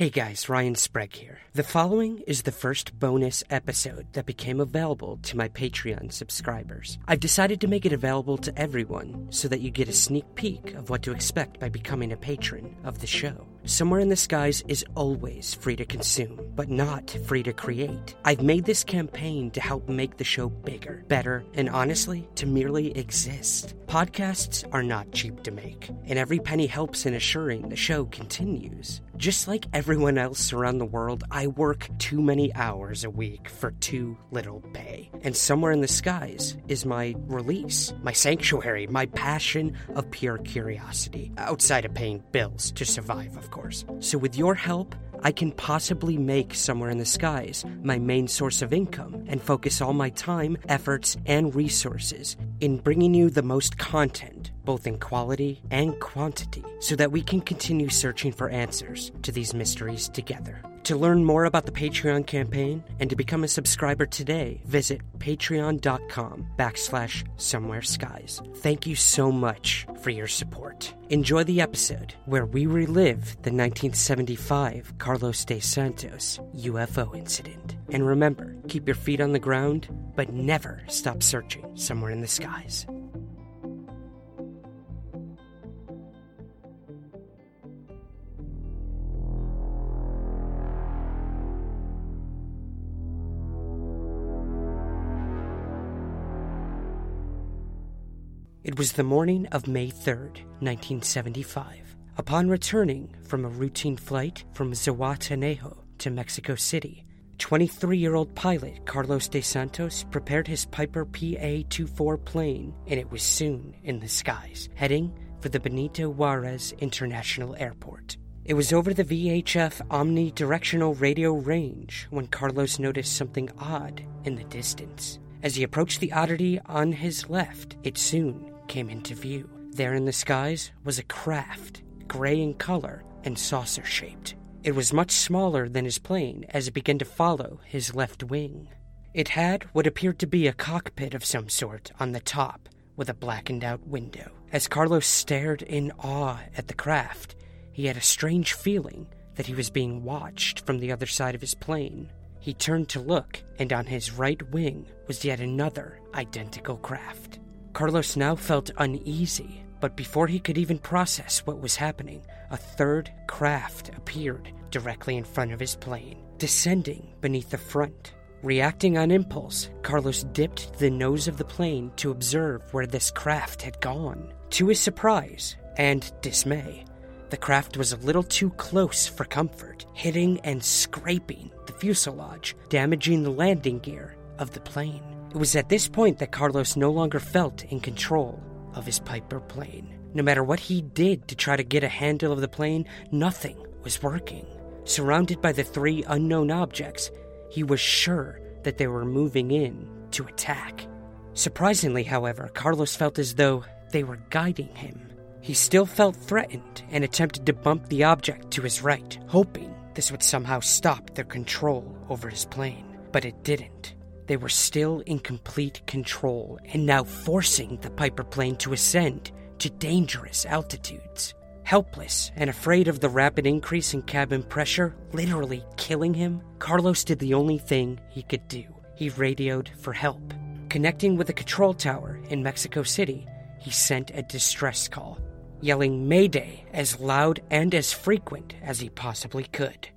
Hey guys, Ryan Sprague here. The following is the first bonus episode that became available to my Patreon subscribers. I've decided to make it available to everyone so that you get a sneak peek of what to expect by becoming a patron of the show. Somewhere in the Skies is always free to consume, but not free to create. I've made this campaign to help make the show bigger, better, and honestly, to merely exist. Podcasts are not cheap to make, and every penny helps in assuring the show continues. Just like everyone else around the world, I work too many hours a week for too little pay. And somewhere in the skies is my release, my sanctuary, my passion of pure curiosity, outside of paying bills to survive, of course. So, with your help, I can possibly make Somewhere in the Skies my main source of income and focus all my time, efforts, and resources in bringing you the most content, both in quality and quantity, so that we can continue searching for answers to these mysteries together. To learn more about the Patreon campaign and to become a subscriber today, visit patreon.com backslash somewhere skies. Thank you so much for your support. Enjoy the episode where we relive the 1975 Carlos de Santos UFO incident. And remember, keep your feet on the ground, but never stop searching somewhere in the skies. It was the morning of May 3rd, 1975. Upon returning from a routine flight from Zihuatanejo to Mexico City, 23 year old pilot Carlos de Santos prepared his Piper PA 24 plane, and it was soon in the skies, heading for the Benito Juarez International Airport. It was over the VHF omnidirectional radio range when Carlos noticed something odd in the distance. As he approached the oddity on his left, it soon came into view. There in the skies was a craft, gray in color and saucer shaped. It was much smaller than his plane as it began to follow his left wing. It had what appeared to be a cockpit of some sort on the top with a blackened out window. As Carlos stared in awe at the craft, he had a strange feeling that he was being watched from the other side of his plane. He turned to look, and on his right wing was yet another identical craft. Carlos now felt uneasy, but before he could even process what was happening, a third craft appeared directly in front of his plane, descending beneath the front. Reacting on impulse, Carlos dipped the nose of the plane to observe where this craft had gone. To his surprise and dismay, the craft was a little too close for comfort, hitting and scraping the fuselage, damaging the landing gear of the plane. It was at this point that Carlos no longer felt in control of his Piper plane. No matter what he did to try to get a handle of the plane, nothing was working. Surrounded by the three unknown objects, he was sure that they were moving in to attack. Surprisingly, however, Carlos felt as though they were guiding him. He still felt threatened and attempted to bump the object to his right, hoping this would somehow stop their control over his plane. But it didn't. They were still in complete control and now forcing the Piper plane to ascend to dangerous altitudes. Helpless and afraid of the rapid increase in cabin pressure, literally killing him, Carlos did the only thing he could do. He radioed for help. Connecting with a control tower in Mexico City, he sent a distress call, yelling Mayday as loud and as frequent as he possibly could.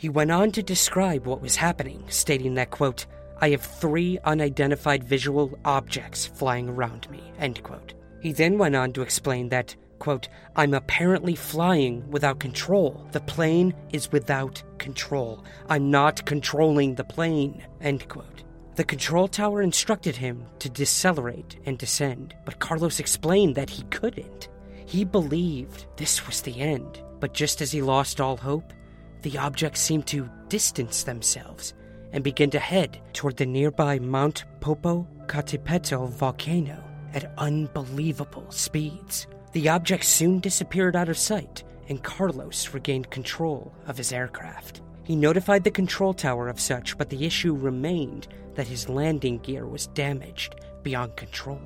He went on to describe what was happening, stating that, quote, I have three unidentified visual objects flying around me, end quote. He then went on to explain that, quote, I'm apparently flying without control. The plane is without control. I'm not controlling the plane, end quote. The control tower instructed him to decelerate and descend, but Carlos explained that he couldn't. He believed this was the end. But just as he lost all hope, the objects seemed to distance themselves and begin to head toward the nearby Mount Popocatépetl volcano at unbelievable speeds. The objects soon disappeared out of sight, and Carlos regained control of his aircraft. He notified the control tower of such, but the issue remained that his landing gear was damaged beyond control.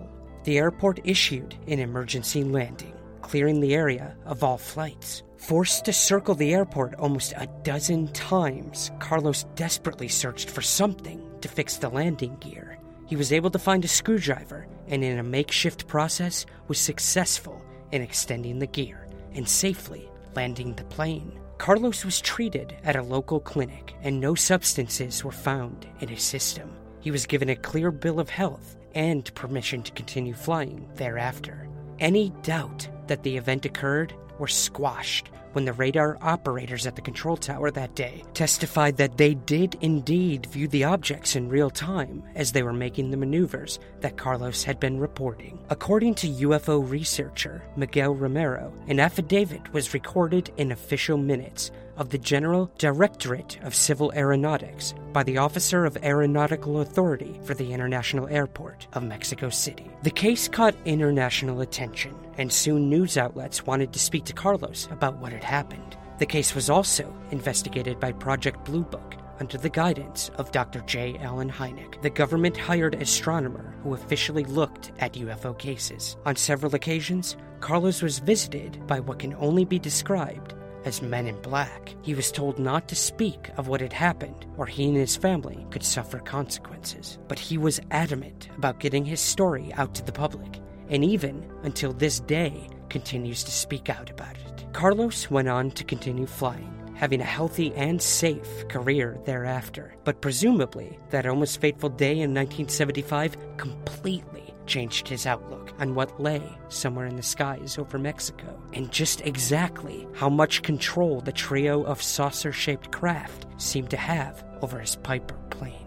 The airport issued an emergency landing, clearing the area of all flights. Forced to circle the airport almost a dozen times, Carlos desperately searched for something to fix the landing gear. He was able to find a screwdriver and, in a makeshift process, was successful in extending the gear and safely landing the plane. Carlos was treated at a local clinic and no substances were found in his system. He was given a clear bill of health and permission to continue flying thereafter. Any doubt that the event occurred were squashed when the radar operators at the control tower that day testified that they did indeed view the objects in real time as they were making the maneuvers that Carlos had been reporting. According to UFO researcher Miguel Romero, an affidavit was recorded in official minutes of the General Directorate of Civil Aeronautics by the Officer of Aeronautical Authority for the International Airport of Mexico City. The case caught international attention, and soon news outlets wanted to speak to Carlos about what had happened. The case was also investigated by Project Blue Book under the guidance of Dr. J. Allen Hynek. The government hired astronomer who officially looked at UFO cases. On several occasions, Carlos was visited by what can only be described as men in black. He was told not to speak of what had happened, or he and his family could suffer consequences. But he was adamant about getting his story out to the public, and even until this day continues to speak out about it. Carlos went on to continue flying. Having a healthy and safe career thereafter, but presumably that almost fateful day in 1975 completely changed his outlook on what lay somewhere in the skies over Mexico, and just exactly how much control the trio of saucer shaped craft seemed to have over his Piper plane.